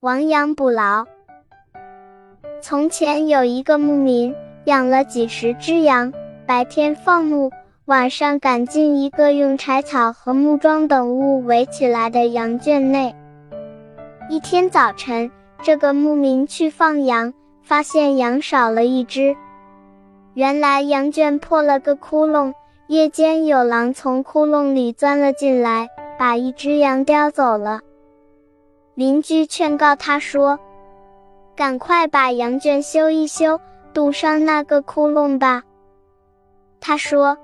亡羊补牢。从前有一个牧民，养了几十只羊，白天放牧，晚上赶进一个用柴草和木桩等物围起来的羊圈内。一天早晨，这个牧民去放羊，发现羊少了一只。原来羊圈破了个窟窿，夜间有狼从窟窿里钻了进来，把一只羊叼走了。邻居劝告他说：“赶快把羊圈修一修，堵上那个窟窿吧。”他说：“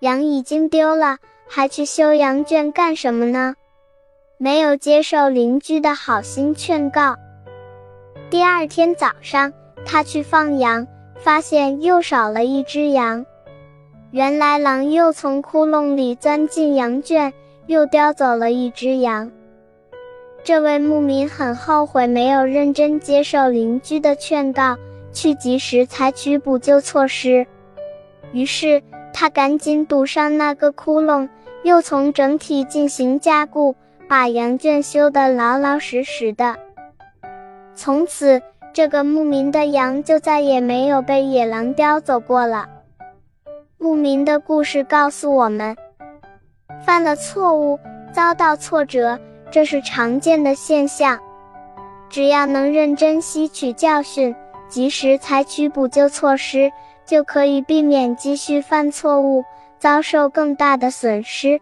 羊已经丢了，还去修羊圈干什么呢？”没有接受邻居的好心劝告。第二天早上，他去放羊，发现又少了一只羊。原来狼又从窟窿里钻进羊圈，又叼走了一只羊。这位牧民很后悔没有认真接受邻居的劝告，去及时采取补救措施。于是他赶紧堵上那个窟窿，又从整体进行加固，把羊圈修得老老实实的。从此，这个牧民的羊就再也没有被野狼叼走过了。牧民的故事告诉我们，犯了错误，遭到挫折。这是常见的现象，只要能认真吸取教训，及时采取补救措施，就可以避免继续犯错误，遭受更大的损失。